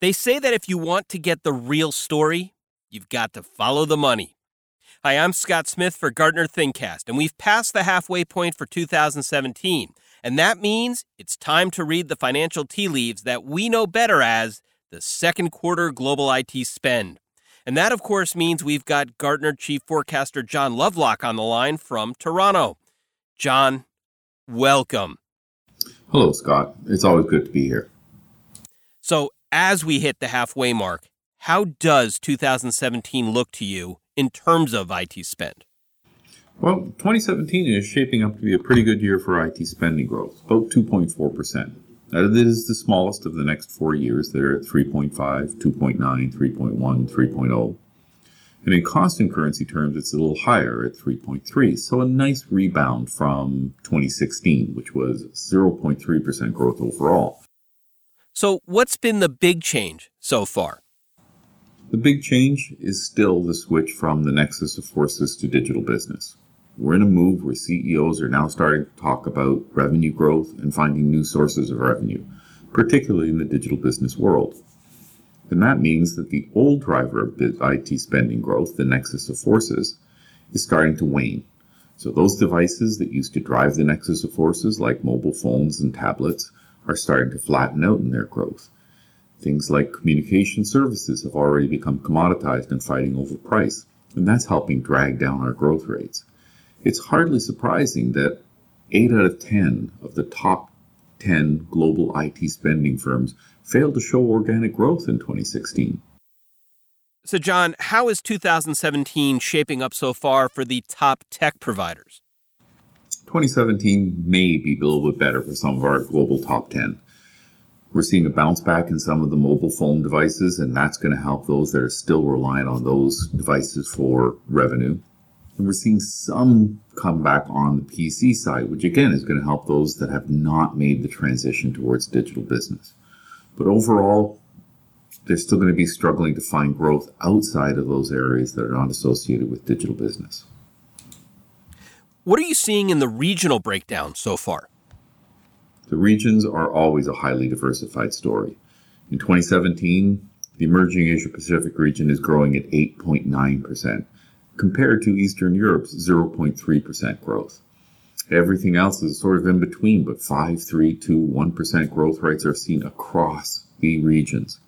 They say that if you want to get the real story, you've got to follow the money. Hi, I'm Scott Smith for Gartner ThinkCast, and we've passed the halfway point for 2017. And that means it's time to read the financial tea leaves that we know better as the second quarter global IT spend. And that, of course, means we've got Gartner chief forecaster John Lovelock on the line from Toronto. John, welcome. Hello, Scott. It's always good to be here. So, as we hit the halfway mark, how does 2017 look to you in terms of IT spend? Well, 2017 is shaping up to be a pretty good year for IT spending growth, about 2.4%. Now, it is the smallest of the next four years. that are at 3.5, 2.9, 3.1, 3.0. And in constant currency terms, it's a little higher at 3.3. So a nice rebound from 2016, which was 0.3% growth overall. So, what's been the big change so far? The big change is still the switch from the nexus of forces to digital business. We're in a move where CEOs are now starting to talk about revenue growth and finding new sources of revenue, particularly in the digital business world. And that means that the old driver of IT spending growth, the nexus of forces, is starting to wane. So those devices that used to drive the nexus of forces, like mobile phones and tablets, are starting to flatten out in their growth. Things like communication services have already become commoditized and fighting over price, and that's helping drag down our growth rates. It's hardly surprising that 8 out of 10 of the top 10 global IT spending firms failed to show organic growth in 2016. So, John, how is 2017 shaping up so far for the top tech providers? 2017 may be a little bit better for some of our global top 10. We're seeing a bounce back in some of the mobile phone devices, and that's going to help those that are still reliant on those devices for revenue. And we're seeing some comeback on the PC side, which again is going to help those that have not made the transition towards digital business. But overall, they're still going to be struggling to find growth outside of those areas that are not associated with digital business. What are you seeing in the regional breakdown so far? The regions are always a highly diversified story. In 2017, the emerging Asia Pacific region is growing at 8.9%, compared to Eastern Europe's 0.3% growth. Everything else is sort of in between, but 5, 3, 2, 1% growth rates are seen across the regions.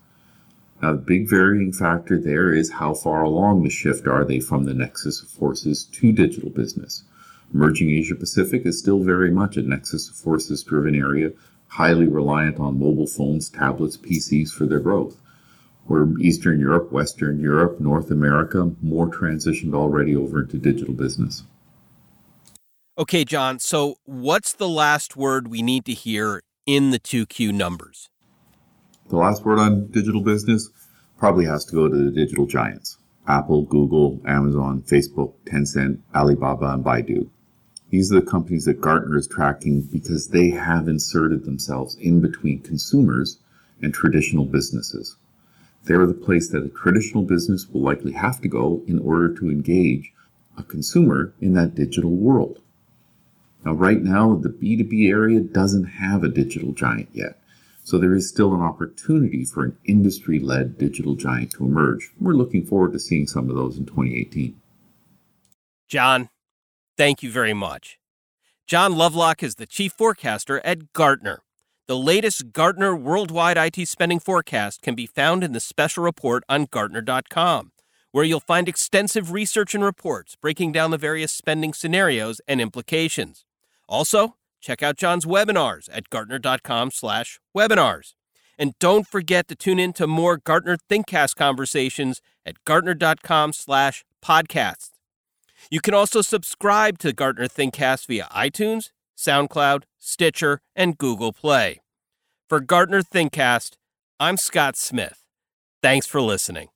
Now, the big varying factor there is how far along the shift are they from the nexus of forces to digital business. Emerging Asia Pacific is still very much a nexus of forces driven area, highly reliant on mobile phones, tablets, PCs for their growth. Where Eastern Europe, Western Europe, North America, more transitioned already over into digital business. Okay, John, so what's the last word we need to hear in the 2Q numbers? The last word on digital business probably has to go to the digital giants Apple, Google, Amazon, Facebook, Tencent, Alibaba, and Baidu. These are the companies that Gartner is tracking because they have inserted themselves in between consumers and traditional businesses. They're the place that a traditional business will likely have to go in order to engage a consumer in that digital world. Now, right now, the B2B area doesn't have a digital giant yet. So there is still an opportunity for an industry led digital giant to emerge. We're looking forward to seeing some of those in 2018. John, Thank you very much. John Lovelock is the chief forecaster at Gartner. The latest Gartner worldwide IT spending forecast can be found in the special report on Gartner.com, where you'll find extensive research and reports breaking down the various spending scenarios and implications. Also, check out John's webinars at Gartner.com/webinars. And don't forget to tune in to more Gartner ThinkCast conversations at Gartner.com/podcasts. You can also subscribe to Gartner ThinkCast via iTunes, SoundCloud, Stitcher, and Google Play. For Gartner ThinkCast, I'm Scott Smith. Thanks for listening.